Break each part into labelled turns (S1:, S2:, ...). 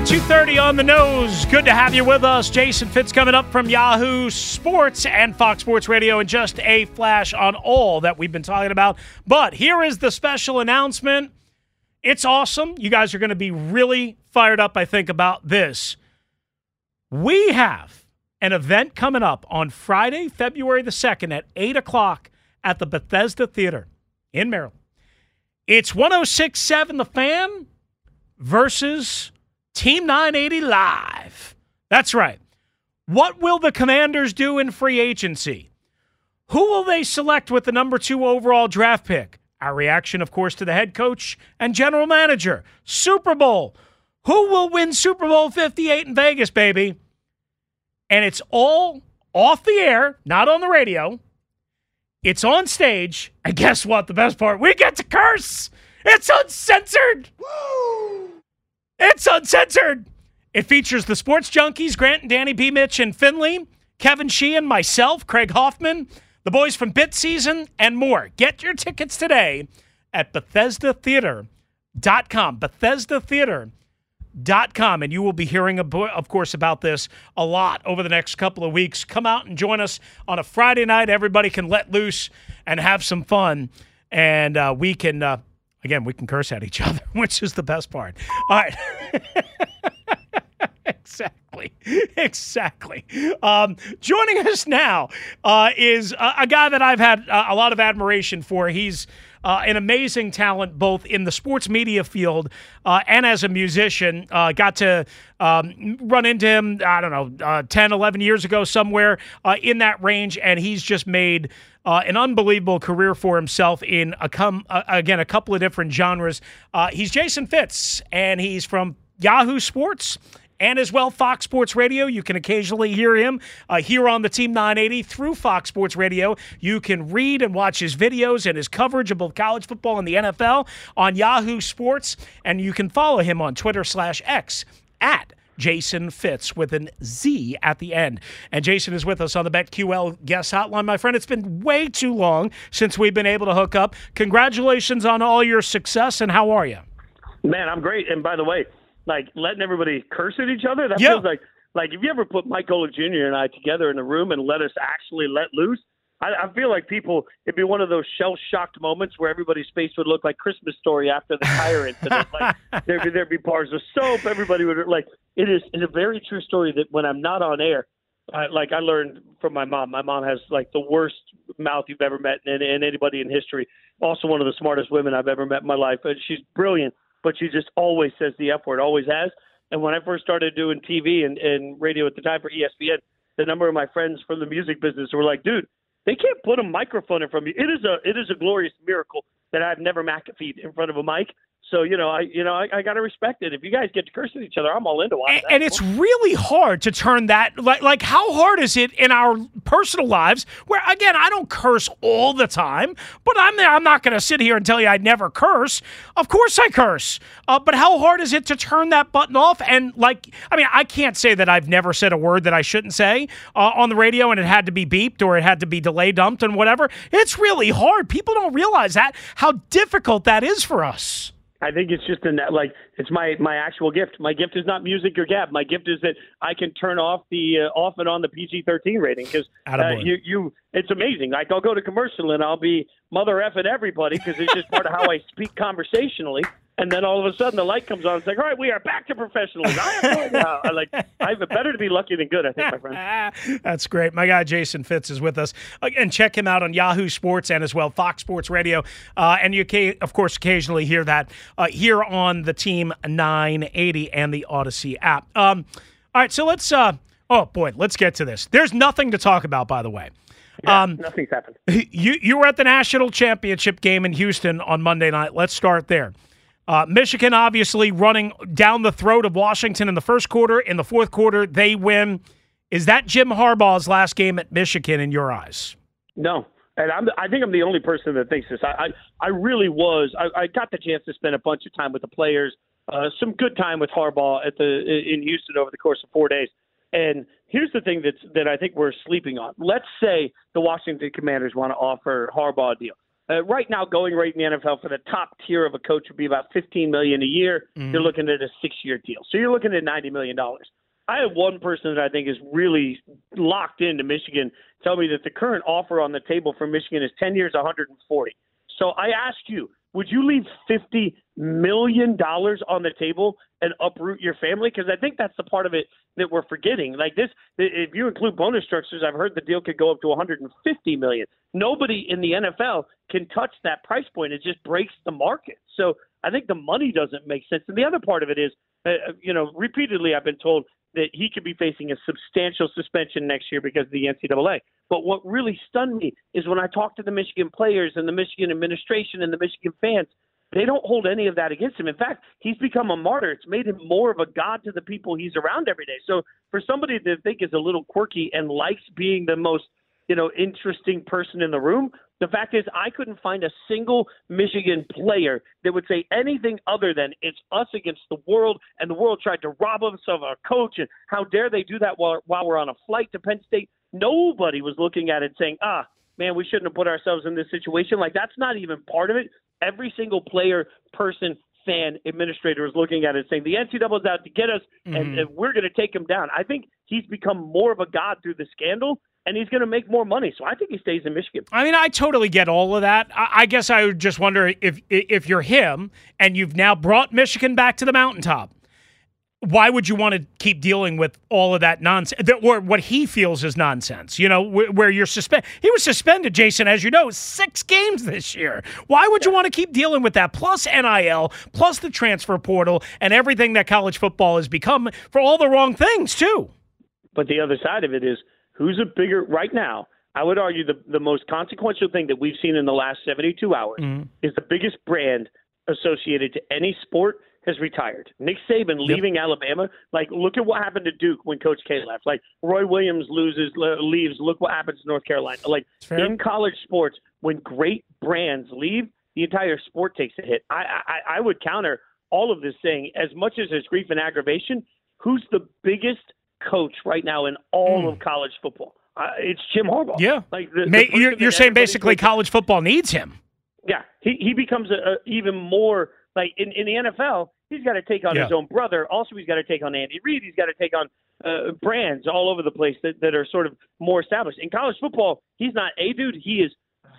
S1: Right, 2.30 on the nose. Good to have you with us. Jason Fitz coming up from Yahoo Sports and Fox Sports Radio and just a flash on all that we've been talking about. But here is the special announcement. It's awesome. You guys are going to be really fired up, I think, about this. We have an event coming up on Friday, February the 2nd at 8 o'clock at the Bethesda Theater in Maryland. It's 1067 The Fan versus Team 980 Live. That's right. What will the Commanders do in free agency? Who will they select with the number two overall draft pick? Our reaction, of course, to the head coach and general manager. Super Bowl. Who will win Super Bowl 58 in Vegas, baby? And it's all off the air, not on the radio. It's on stage. And guess what? The best part, we get to curse. It's uncensored. Woo! It's uncensored. It features the sports junkies, Grant and Danny B. Mitch and Finley, Kevin Sheehan, myself, Craig Hoffman, the boys from Bit Season, and more. Get your tickets today at BethesdaTheater.com. BethesdaTheater.com. And you will be hearing, of course, about this a lot over the next couple of weeks. Come out and join us on a Friday night. Everybody can let loose and have some fun. And uh, we can. Uh, Again, we can curse at each other, which is the best part. All right. exactly. Exactly. Um, joining us now uh, is a, a, guy that I've had uh, a lot of admiration for. He's uh, an amazing talent both in the sports media field uh, and as a musician. Uh, got to um, run into him, I don't know, uh, 10, 11 years ago, somewhere uh, in that range, and he's just made. Uh, an unbelievable career for himself in a com- again a couple of different genres. he's Jason Fitz, and he's from Yahoo Sports and as well Fox Sports Radio. You can occasionally hear him uh, here on the Team 980 through Fox Sports Radio. You can read and watch his videos and his coverage of both college football and the NFL on Yahoo Sports, and you can follow him on Twitter slash X at Jason Fitz with an Z at the end. And Jason is with us on the BetQL guest hotline. My friend, it's been way too long since we've been able to hook up. Congratulations on all your success, and how are you?
S2: Man, I'm great. And by the way, like letting everybody curse at each other. That
S1: yeah.
S2: feels like like if you ever put Mike Golic Jr. and I together in a room and let us actually let loose. I, I feel like people it'd be one of those shell shocked moments where everybody's face would look like Christmas story after the tire incident. like there'd be there'd be bars of soap. Everybody would like it is it's a very true story that when I'm not on air, I, like I learned from my mom. My mom has like the worst mouth you've ever met in, in anybody in history. Also one of the smartest women I've ever met in my life. She's brilliant but she just always says the F word, always has. And when I first started doing TV and, and radio at the time for ESPN, the number of my friends from the music business were like, dude, they can't put a microphone in front of you. It is a it is a glorious miracle that I've never McAfee in front of a mic so you know, I you know, I, I got to respect it. If you guys get to curse at each other, I'm all into watching.
S1: And, and it's really hard to turn that like like how hard is it in our personal lives? Where again, I don't curse all the time, but I'm I'm not going to sit here and tell you I never curse. Of course I curse, uh, but how hard is it to turn that button off? And like, I mean, I can't say that I've never said a word that I shouldn't say uh, on the radio, and it had to be beeped or it had to be delay dumped and whatever. It's really hard. People don't realize that how difficult that is for us.
S2: I think it's just a like it's my my actual gift. My gift is not music or gab. My gift is that I can turn off the uh, off and on the PG-13 rating because uh, you you it's amazing. Like I'll go to commercial and I'll be mother effing everybody because it's just part of how I speak conversationally. And then all of a sudden the light comes on. It's like, all right, we are back to professionalism. I have no idea. I like, I better to be lucky than good. I think, my friend.
S1: That's great. My guy Jason Fitz is with us. Again, check him out on Yahoo Sports and as well Fox Sports Radio. Uh, and you, can, of course, occasionally hear that uh, here on the Team 980 and the Odyssey app. Um, all right, so let's. Uh, oh boy, let's get to this. There's nothing to talk about, by the way.
S2: Yeah, um, nothing's happened.
S1: You you were at the national championship game in Houston on Monday night. Let's start there. Uh, Michigan obviously running down the throat of Washington in the first quarter. In the fourth quarter, they win. Is that Jim Harbaugh's last game at Michigan in your eyes?
S2: No, and I'm, I think I'm the only person that thinks this. I, I, I really was. I, I got the chance to spend a bunch of time with the players, uh, some good time with Harbaugh at the in Houston over the course of four days. And here's the thing that's that I think we're sleeping on. Let's say the Washington Commanders want to offer Harbaugh a deal. Uh, right now, going rate in the NFL for the top tier of a coach would be about 15 million a year. Mm-hmm. You're looking at a six-year deal, so you're looking at 90 million dollars. I have one person that I think is really locked into Michigan tell me that the current offer on the table for Michigan is 10 years, 140. So I ask you, would you leave 50 million dollars on the table and uproot your family? Because I think that's the part of it that we're forgetting. Like this, if you include bonus structures, I've heard the deal could go up to 150 million. Nobody in the NFL can touch that price point. It just breaks the market. So I think the money doesn't make sense. And the other part of it is, uh, you know, repeatedly I've been told that he could be facing a substantial suspension next year because of the NCAA. But what really stunned me is when I talked to the Michigan players and the Michigan administration and the Michigan fans, they don't hold any of that against him. In fact, he's become a martyr. It's made him more of a god to the people he's around every day. So for somebody to think is a little quirky and likes being the most, you know, interesting person in the room, the fact is, I couldn't find a single Michigan player that would say anything other than it's us against the world, and the world tried to rob us of our coach, and how dare they do that while, while we're on a flight to Penn State? Nobody was looking at it saying, ah, man, we shouldn't have put ourselves in this situation. Like, that's not even part of it. Every single player, person, fan, administrator is looking at it saying the NCAA is out to get us, mm-hmm. and, and we're going to take him down. I think he's become more of a god through the scandal and he's going to make more money. So I think he stays in Michigan.
S1: I mean, I totally get all of that. I, I guess I would just wonder if if you're him and you've now brought Michigan back to the mountaintop. Why would you want to keep dealing with all of that nonsense, or what he feels is nonsense? You know, where you're suspended. He was suspended, Jason, as you know, six games this year. Why would you want to keep dealing with that? Plus NIL, plus the transfer portal, and everything that college football has become for all the wrong things too.
S2: But the other side of it is who's a bigger right now? I would argue the the most consequential thing that we've seen in the last 72 hours mm-hmm. is the biggest brand associated to any sport has retired. Nick Saban leaving yep. Alabama. Like, look at what happened to Duke when Coach K left. Like, Roy Williams loses leaves. Look what happens to North Carolina. Like in college sports, when great brands leave, the entire sport takes a hit. I, I I would counter all of this saying, as much as there's grief and aggravation, who's the biggest coach right now in all mm. of college football. Uh, it's Jim Harbaugh.
S1: Yeah, like the, May, the you're, you're saying basically college football needs him.
S2: Yeah, he he becomes a, a even more like in, in the NFL. He's got to take on yeah. his own brother. Also, he's got to take on Andy Reid. He's got to take on uh, brands all over the place that, that are sort of more established. In college football, he's not a dude. He is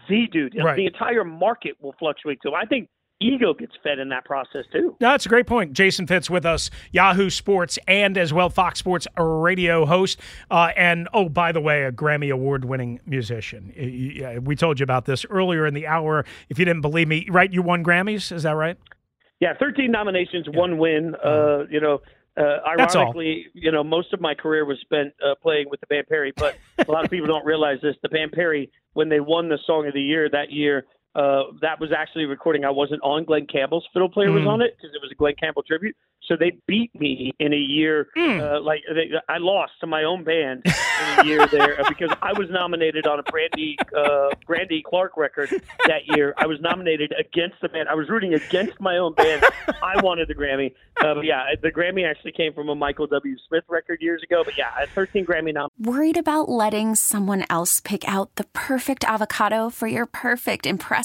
S2: the dude. Right. The entire market will fluctuate. So I think ego gets fed in that process too.
S1: That's a great point. Jason Fitz with us, Yahoo Sports and as well Fox Sports radio host. Uh, and oh, by the way, a Grammy Award winning musician. We told you about this earlier in the hour. If you didn't believe me, right? You won Grammys, is that right?
S2: Yeah, 13 nominations, yeah. one win. Uh, you know, uh, ironically, you know, most of my career was spent uh, playing with the band Perry, but a lot of people don't realize this. The band Perry, when they won the Song of the Year that year, uh, that was actually a recording I wasn't on. Glen Campbell's fiddle player mm. was on it because it was a Glen Campbell tribute. So they beat me in a year. Mm. Uh, like they, I lost to my own band in a year there because I was nominated on a Brandy uh, Brandy Clark record that year. I was nominated against the band. I was rooting against my own band. I wanted the Grammy. Uh, but yeah, the Grammy actually came from a Michael W. Smith record years ago. But yeah, 13 Grammy nominations.
S3: Worried about letting someone else pick out the perfect avocado for your perfect impressive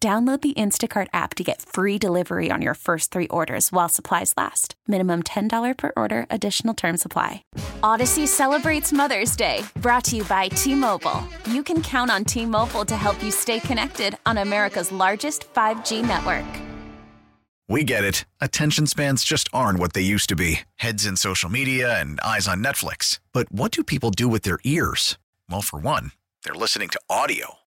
S3: Download the Instacart app to get free delivery on your first three orders while supplies last. Minimum $10 per order, additional term supply. Odyssey celebrates Mother's Day, brought to you by T Mobile. You can count on T Mobile to help you stay connected on America's largest 5G network.
S4: We get it. Attention spans just aren't what they used to be heads in social media and eyes on Netflix. But what do people do with their ears? Well, for one, they're listening to audio.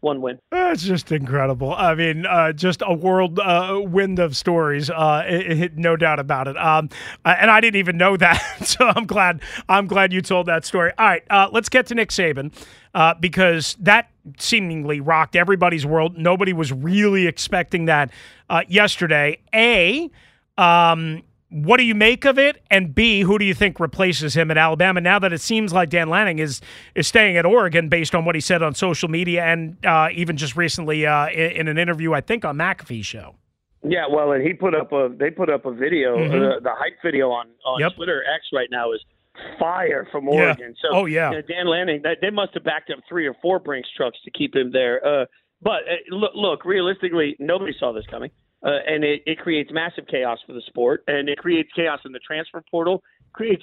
S2: One win.
S1: That's just incredible. I mean, uh, just a world uh, wind of stories, uh, it, it, no doubt about it. Um, uh, and I didn't even know that, so I'm glad. I'm glad you told that story. All right, uh, let's get to Nick Saban uh, because that seemingly rocked everybody's world. Nobody was really expecting that yesterday. A, um, what do you make of it? And B, who do you think replaces him at Alabama now that it seems like Dan Lanning is is staying at Oregon based on what he said on social media and uh, even just recently uh, in, in, an interview, I think, on McAfee's show.
S2: Yeah, well, and he put up a they put up a video, mm-hmm. uh, the hype video on on
S1: yep.
S2: Twitter X right now is fire from Oregon.
S1: Yeah. So, oh yeah,
S2: you know, Dan Lanning, they must have backed up three or four Brinks trucks to keep him there. Uh, but uh, look, look, realistically, nobody saw this coming uh, and it, it creates massive chaos for the sport, and it creates chaos in the transfer portal, creates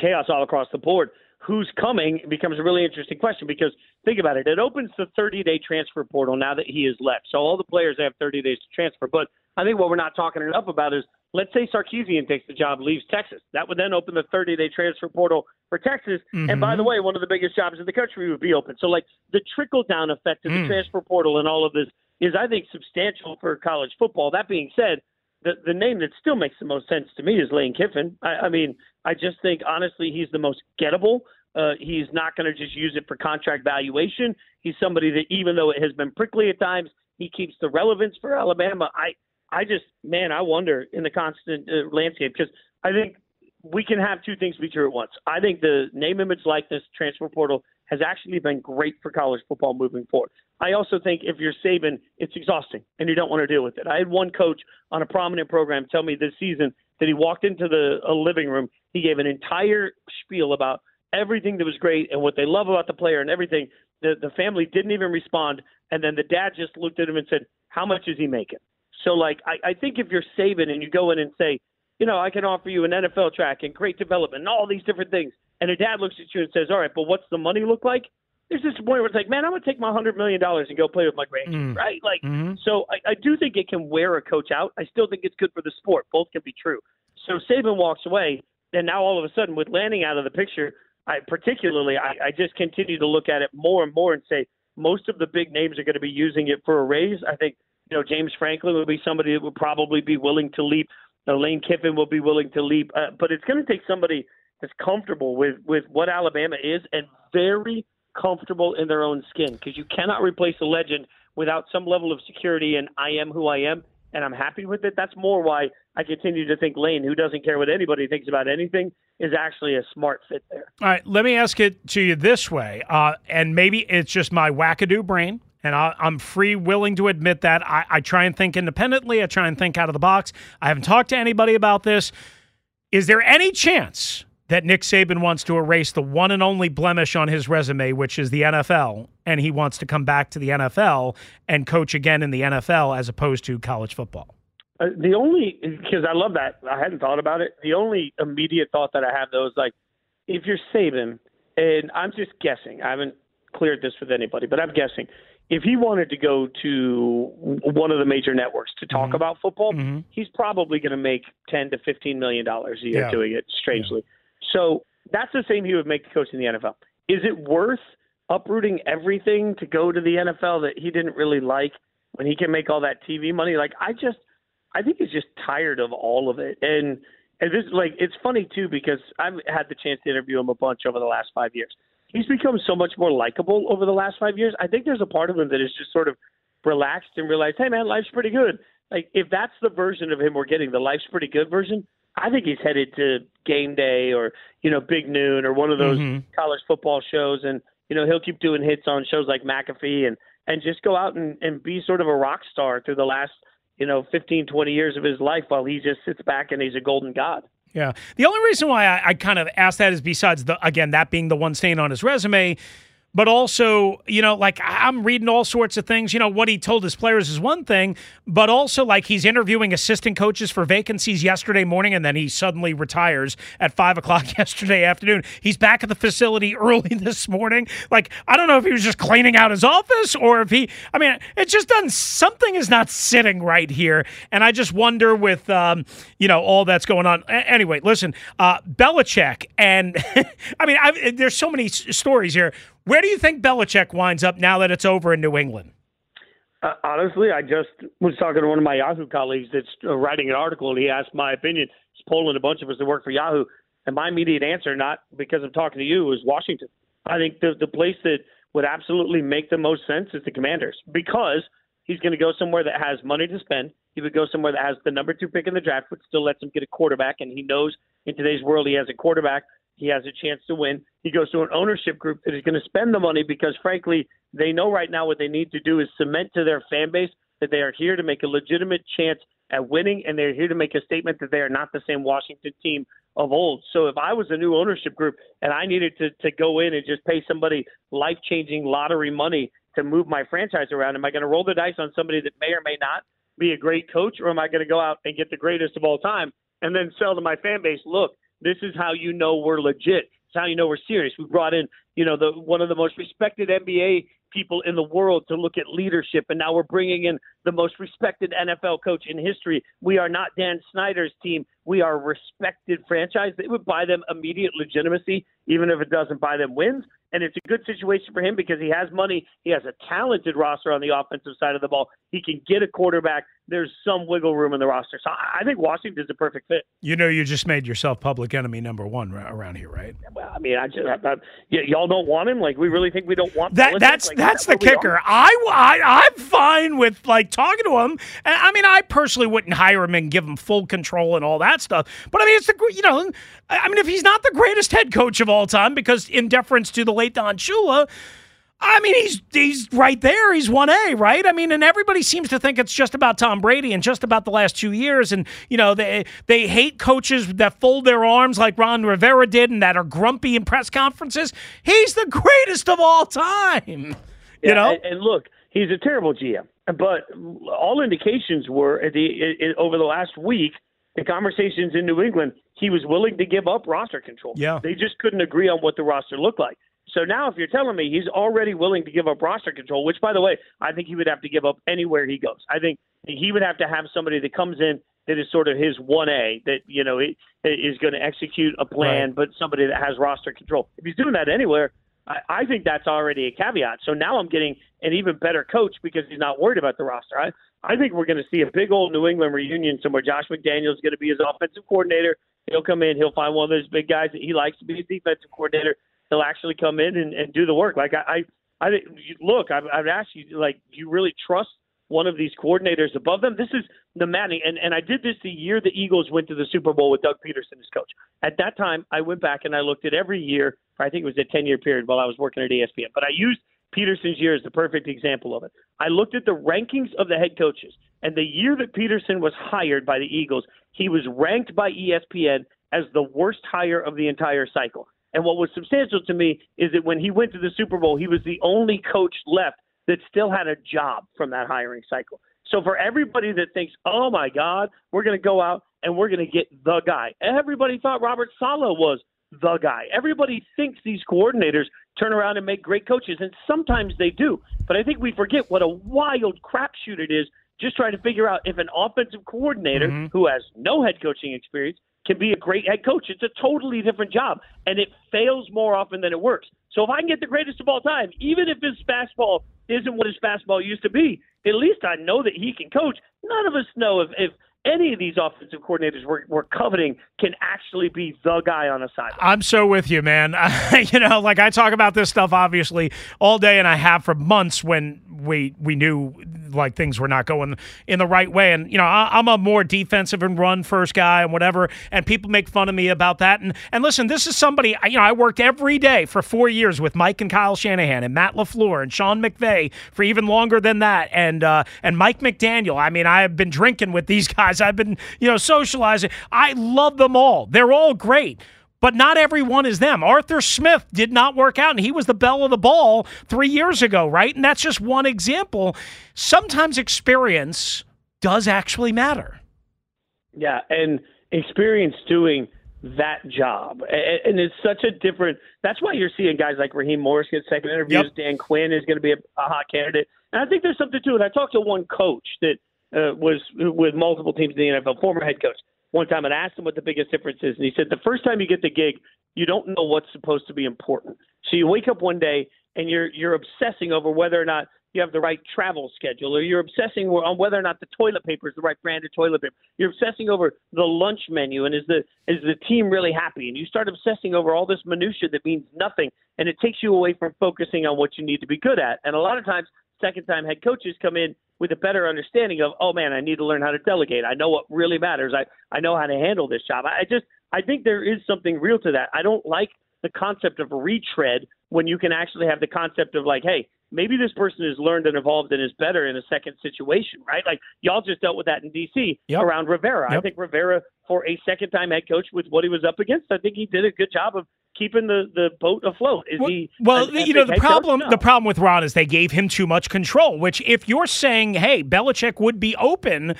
S2: chaos all across the board. Who's coming becomes a really interesting question because think about it. It opens the 30 day transfer portal now that he has left. So all the players have 30 days to transfer. But I think what we're not talking enough about is let's say Sarkisian takes the job, leaves Texas. That would then open the 30 day transfer portal for Texas. Mm-hmm. And by the way, one of the biggest jobs in the country would be open. So, like the trickle down effect of mm. the transfer portal and all of this is, I think, substantial for college football. That being said, the the name that still makes the most sense to me is Lane Kiffin. I, I mean, I just think honestly he's the most gettable. Uh, he's not going to just use it for contract valuation. He's somebody that, even though it has been prickly at times, he keeps the relevance for Alabama. I I just man, I wonder in the constant uh, landscape because I think we can have two things be true at once. I think the name, image, likeness transfer portal has actually been great for college football moving forward. I also think if you're Saban, it's exhausting and you don't want to deal with it. I had one coach on a prominent program tell me this season that he walked into the a living room, he gave an entire spiel about everything that was great and what they love about the player and everything. The the family didn't even respond, and then the dad just looked at him and said, "How much is he making?" So like I, I think if you're Saban and you go in and say, you know, I can offer you an NFL track and great development and all these different things, and a dad looks at you and says, "All right, but what's the money look like?" there's this point where it's like, man, I'm gonna take my hundred million dollars and go play with my grandkids, mm. right? Like,
S1: mm-hmm.
S2: so I, I do think it can wear a coach out. I still think it's good for the sport. Both can be true. So Saban walks away, and now all of a sudden, with Lanning out of the picture, I particularly, I, I just continue to look at it more and more and say most of the big names are going to be using it for a raise. I think you know James Franklin would be somebody that would probably be willing to leap. Lane Kiffin will be willing to leap, uh, but it's going to take somebody that's comfortable with with what Alabama is and very comfortable in their own skin because you cannot replace a legend without some level of security and I am who I am and I'm happy with it. That's more why I continue to think Lane, who doesn't care what anybody thinks about anything, is actually a smart fit there.
S1: All right, let me ask it to you this way, uh, and maybe it's just my wackadoo brain, and I, am free, willing to admit that. I, I try and think independently. I try and think out of the box. I haven't talked to anybody about this. Is there any chance that Nick Saban wants to erase the one and only blemish on his resume, which is the NFL, and he wants to come back to the NFL and coach again in the NFL as opposed to college football.
S2: Uh, the only because I love that I hadn't thought about it. The only immediate thought that I have though is like, if you're Saban, and I'm just guessing, I haven't cleared this with anybody, but I'm guessing if he wanted to go to one of the major networks to talk mm-hmm. about football,
S1: mm-hmm.
S2: he's probably going to make ten to fifteen million dollars a year
S1: yeah.
S2: doing it. Strangely.
S1: Yeah.
S2: So that's the same he would make the coach in the NFL. Is it worth uprooting everything to go to the NFL that he didn't really like? when he can make all that TV money. Like I just, I think he's just tired of all of it. And and this like it's funny too because I've had the chance to interview him a bunch over the last five years. He's become so much more likable over the last five years. I think there's a part of him that is just sort of relaxed and realized, hey man, life's pretty good. Like if that's the version of him we're getting, the life's pretty good version, I think he's headed to game day or, you know, big noon or one of those
S1: Mhm.
S2: college football shows and, you know, he'll keep doing hits on shows like McAfee and, and just go out and, and be sort of a rock star through the last, you know, 15, 20 years of his life while he just sits back and he's a golden god.
S1: Yeah. The only reason why I, I kind of asked that is besides the again that being the one stain on his resume, but also you know like I'm reading all sorts of things. You know what he told his players is one thing, but also like he's interviewing assistant coaches for vacancies yesterday morning, and then he suddenly retires at five o'clock yesterday afternoon. He's back at the facility early this morning. Like I don't know if he was just cleaning out his office or if he. I mean, it just doesn't. Something is not sitting right here, and I just wonder with um, you know all that's going on. A- anyway, listen, uh, Belichick, and I mean, I've, there's so many s- stories here. Where do you think Belichick winds up now that it's over in New England?
S2: Uh, honestly, I just was talking to one of my Yahoo colleagues that's uh, writing an article, and he asked my opinion. He's polling a bunch of us that work for Yahoo, and my immediate answer, not because I'm talking to you, is Washington. I think the the place that would absolutely make the most sense is the Commanders because he's going to go somewhere that has money to spend. He would go somewhere that has the number two pick in the draft, but still lets him get a quarterback, and he knows in today's world he has a quarterback. He has a chance to win. He goes to an ownership group that is going to spend the money because, frankly, they know right now what they need to do is cement to their fan base that they are here to make a legitimate chance at winning, and they're here to make a statement that they are not the same Washington team of old. So if I was a new ownership group and I needed to to go in and just pay somebody life changing lottery money to move my franchise around, am I going to roll the dice on somebody that may or may not be a great coach, or am I going to go out and get the greatest of all time and then sell to my fan base? Look, this is how you know we're legit. It's how you know we're serious. We brought in, you know, the one of the most respected NBA people in the world to look at leadership, and now we're bringing in the most respected NFL coach in history. We are not Dan Snyder's team. We are a respected franchise. It would buy them immediate legitimacy, even if it doesn't buy them wins. And it's a good situation for him because he has money. He has a talented roster on the offensive side of the ball. He can get a quarterback. There's some wiggle room in the roster. So I think Washington's a perfect fit.
S1: You know, you just made yourself public enemy number one around here, right?
S2: Well, I mean, I just, I, y'all don't want him. Like, we really think we don't want
S1: That
S2: Belichick?
S1: that's
S2: Like,
S1: that's the
S2: that where we
S1: kicker. I, I I'm fine with like talking to him. I mean, I personally wouldn't hire him and give him full control and all that stuff. But I mean, it's the you know, I I mean, if he's not the greatest head coach of all time, because in deference to the late Don Shula. I mean, he's he's right there. He's one A, right? I mean, and everybody seems to think it's just about Tom Brady and just about the last two years. And you know, they they hate coaches that fold their arms like Ron Rivera did and that are grumpy in press conferences. He's the greatest of all time. You
S2: Yeah,
S1: know,
S2: and, and look, he's a terrible GM. But all indications were at the over the last week, the conversations in New England, he was willing to give up roster control.
S1: Yeah.
S2: they just couldn't agree on what the roster looked like. So now, if you're telling me he's already willing to give up roster control, which, by the way, I think he would have to give up anywhere he goes. I think he would have to have somebody that comes in that is sort of his one A that you know is going to execute a plan,
S1: Right.
S2: but somebody that has roster control. If he's doing that anywhere, I, I think that's already a caveat. So now I'm getting an even better coach because he's not worried about the roster. I, I think we're going to see a big old New England reunion somewhere. Josh McDaniels is going to be his offensive coordinator. He'll come in. He'll find one of those big guys that he likes to be his defensive coordinator. He'll actually come in and, and do the work. Like I, I, I. Look, I, I've asked you, like, do you really trust one of these coordinators above them? This is the Manning, and and I did this the year the Eagles went to the Super Bowl with Doug Pederson as coach. At that time, I went back and I looked at every year. I think it was a ten year period while I was working at ESPN, but I used Pederson's year is the perfect example of it. I looked at the rankings of the head coaches, and the year that Pederson was hired by the Eagles, he was ranked by ESPN as the worst hire of the entire cycle. And what was substantial to me is that when he went to the Super Bowl, he was the only coach left that still had a job from that hiring cycle. So for everybody that thinks, oh my God, we're going to go out and we're going to get the guy, everybody thought Robert Saleh was the guy. Everybody thinks these coordinators turn around and make great coaches, and sometimes they do. But I think we forget what a wild crapshoot it is just trying to figure out if an offensive coordinator mm-hmm. who has no head coaching experience can be a great head coach. It's a totally different job, and it fails more often than it works. So if I can get the greatest of all time, even if his fastball isn't what his fastball used to be, at least I know that he can coach. None of us know if, if any of these offensive coordinators we're, we're coveting can actually be the guy on the side.
S1: I'm so with you, man. you know, like I talk about this stuff obviously all day, and I have for months when we we knew like things were not going in the right way. And you know, I, am a more defensive and run first guy and whatever. And people make fun of me about that. And and listen, this is somebody you know I worked every day for four years with Mike and Kyle Shanahan and Matt LaFleur and Sean McVay for even longer than that. And uh, and Mike McDaniel. I mean, I have been drinking with these guys. I've been you know socializing. I love them all. They're all great but not everyone is them. Arthur Smith did not work out, and he was the belle of the ball three years ago, right? And that's just one example. Sometimes experience does actually matter.
S2: Yeah, and experience doing that job. And it's such a different. That's why you're seeing guys like Raheem Morris get second interviews. Yep. Dan Quinn is going to be a, a, hot candidate. And I think there's something to it. I talked to one coach that uh, was with multiple teams in the NFL, former head coach one time and asked him what the biggest difference is. And he said, the first time you get the gig, you don't know what's supposed to be important. So you wake up one day and you're you're obsessing over whether or not you have the right travel schedule, or you're obsessing on whether or not the toilet paper is the right brand of toilet paper. You're obsessing over the lunch menu, and is the is the team really happy? And you start obsessing over all this minutia that means nothing, and it takes you away from focusing on what you need to be good at. And a lot of times, second time head coaches come in with a better understanding of, oh man, I need to learn how to delegate. I know what really matters. I, I know how to handle this job. I just I think there is something real to that. I don't like the concept of retread when you can actually have the concept of like, hey, maybe this person has learned and evolved and is better in a second situation, right? Like y'all just dealt with that in DC yep. around Rivera. Yep. I think Rivera for a second time head coach with what he was up against, I think he did a good job of keeping the, the boat afloat. Is
S1: well,
S2: he
S1: Well, you know, the problem no. the problem with Ron is they gave him too much control, which if you're saying, hey, Belichick would be open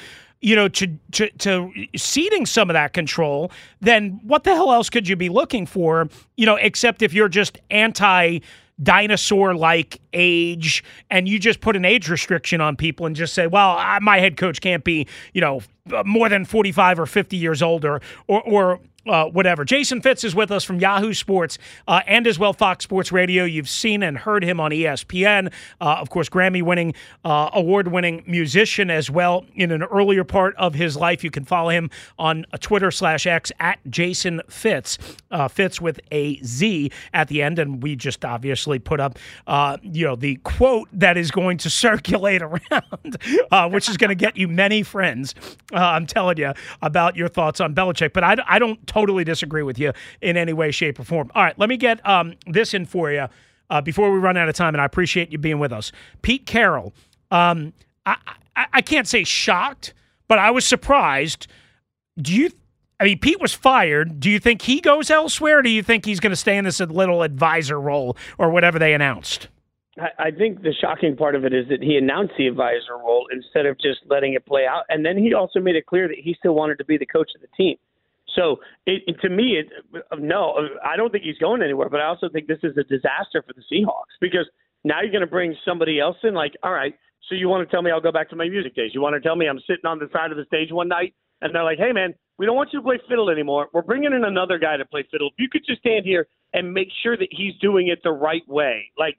S1: you know, to, to, to ceding some of that control, then what the hell else could you be looking for, you know, except if you're just anti dinosaur like age and you just put an age restriction on people and just say well my head coach can't be you know more than 45 or 50 years old or or, or uh, whatever. Jason Fitz is with us from Yahoo Sports uh, and as well Fox Sports Radio. You've seen and heard him on ESPN. Uh, of course, Grammy winning, uh, award winning musician as well. In an earlier part of his life, you can follow him on Twitter slash X at Jason Fitz, uh, Fitz with a Z at the end. And we just obviously put up, uh, you know, the quote that is going to circulate around, which is going to get you many friends. I'm telling you about your thoughts on Belichick. But I, I don't totally disagree with you in any way, shape, or form. All right, let me get um, this in for you uh, before we run out of time, and I appreciate you being with us. Pete Carroll, um, I, I, I can't say shocked, but I was surprised. Do you? I mean, Pete was fired. Do you think he goes elsewhere? Do you think he's going to stay in this little advisor role or whatever they announced?
S2: I think the shocking part of it is that he announced the advisor role instead of just letting it play out. And then he also made it clear that he still wanted to be the coach of the team. So it, to me, it, no, I don't think he's going anywhere. But I also think this is a disaster for the Seahawks because now you're going to bring somebody else in. Like, all right, so you want to tell me I'll go back to my music days? You want to tell me I'm sitting on the side of the stage one night and they're like, hey man, we don't want you to play fiddle anymore. We're bringing in another guy to play fiddle. If you could just stand here and make sure that he's doing it the right way, like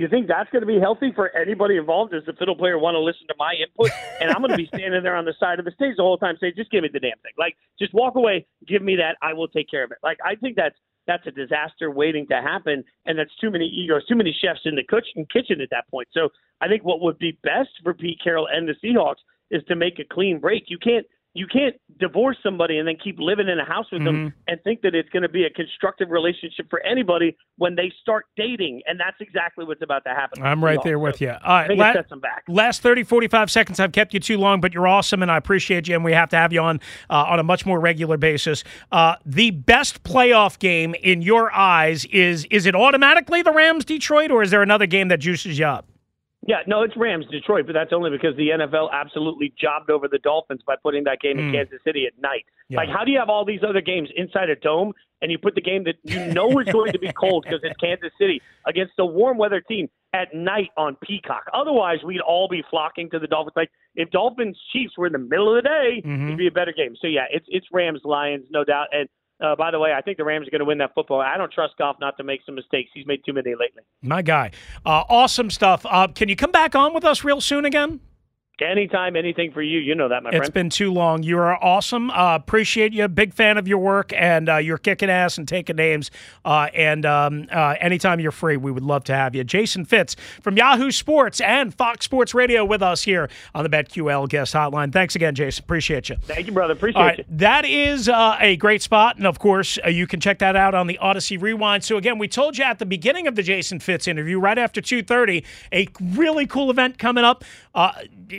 S2: you think that's going to be healthy for anybody involved? Does the fiddle player want to listen to my input? And I'm going to be standing there on the side of the stage the whole time saying, just give me the damn thing. Like, just walk away, give me that. I will take care of it. Like, I think that's that's a disaster waiting to happen, and that's too many egos, too many chefs in the kitchen at that point. So I think what would be best for Pete Carroll and the Seahawks is to make a clean break. You can't you can't divorce somebody and then keep living in a house with mm-hmm. them and think that it's going to be a constructive relationship for anybody when they start dating. And that's exactly what's about to happen.
S1: I'm right there with you. All right.
S2: La- sets them back.
S1: Last 30, 45 seconds. I've kept you too long, but you're awesome and I appreciate you. And we have to have you on uh, on a much more regular basis. Uh, the best playoff game in your eyes is is it automatically the Rams Detroit or is there another game that juices you up?
S2: Yeah, no, it's Rams Detroit, but that's only because the NFL absolutely jobbed over the Dolphins by putting that game mm. in Kansas City at night. Yeah. Like, how do you have all these other games inside a dome and you put the game that you know is going to be cold because it's Kansas City against a warm weather team at night on Peacock. Otherwise, we'd all be flocking to the Dolphins. Like if Dolphins Chiefs were in the middle of the day,
S1: Mhm.
S2: it'd be a better game. So yeah, it's it's Rams Lions, no doubt. And uh, by the way, I think the Rams are going to win that football. I don't trust Goff not to make some mistakes. He's made too many lately.
S1: My guy. Uh, awesome stuff. Uh, can you come back on with us real soon again?
S2: Anytime, anything for you. You know that, my
S1: It's
S2: friend.
S1: It's been too long. You are awesome. Uh, appreciate you. Big fan of your work, and uh, you're kicking ass and taking names. Uh, and um, uh, anytime you're free, we would love to have you. Jason Fitz from Yahoo Sports and Fox Sports Radio with us here on the BetQL guest hotline. Thanks again, Jason. Appreciate you.
S2: Thank you, brother. Appreciate
S1: right,
S2: you.
S1: that is uh, a great spot, and of course, uh, you can check that out on the Odyssey Rewind. So again, we told you at the beginning of the Jason Fitz interview, right after two thirty, a really cool event coming up uh,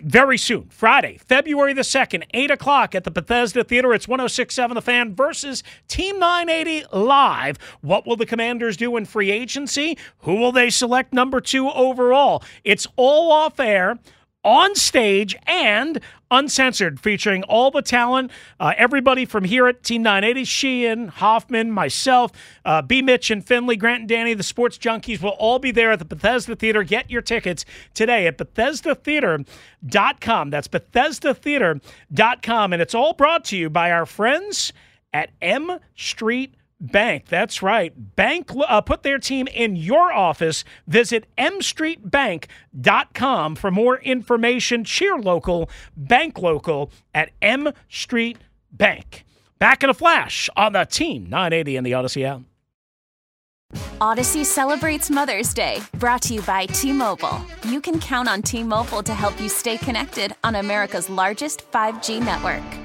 S1: very soon, Friday, February the second, eight o'clock at the Bethesda Theater. It's 106.7 The Fan versus Team 980 live. What will the Commanders do in free agency? Who will they select number two overall? It's all off air on stage and uncensored, featuring all the talent, uh, everybody from here at Team 980, Sheehan, Hoffman, myself, uh, B. Mitch and Finley, Grant and Danny, the sports junkies will all be there at the Bethesda Theater. Get your tickets today at BethesdaTheater.com. That's BethesdaTheater.com. And it's all brought to you by our friends at M Street Bank. That's right. Bank uh, put their team in your office. Visit mstreetbank.com for more information. Cheer local, bank local at M Street Bank. Back in a flash on the Team 980 and the Odyssey app.
S3: Odyssey celebrates Mother's Day, brought to you by T Mobile. You can count on T Mobile to help you stay connected on America's largest 5G network.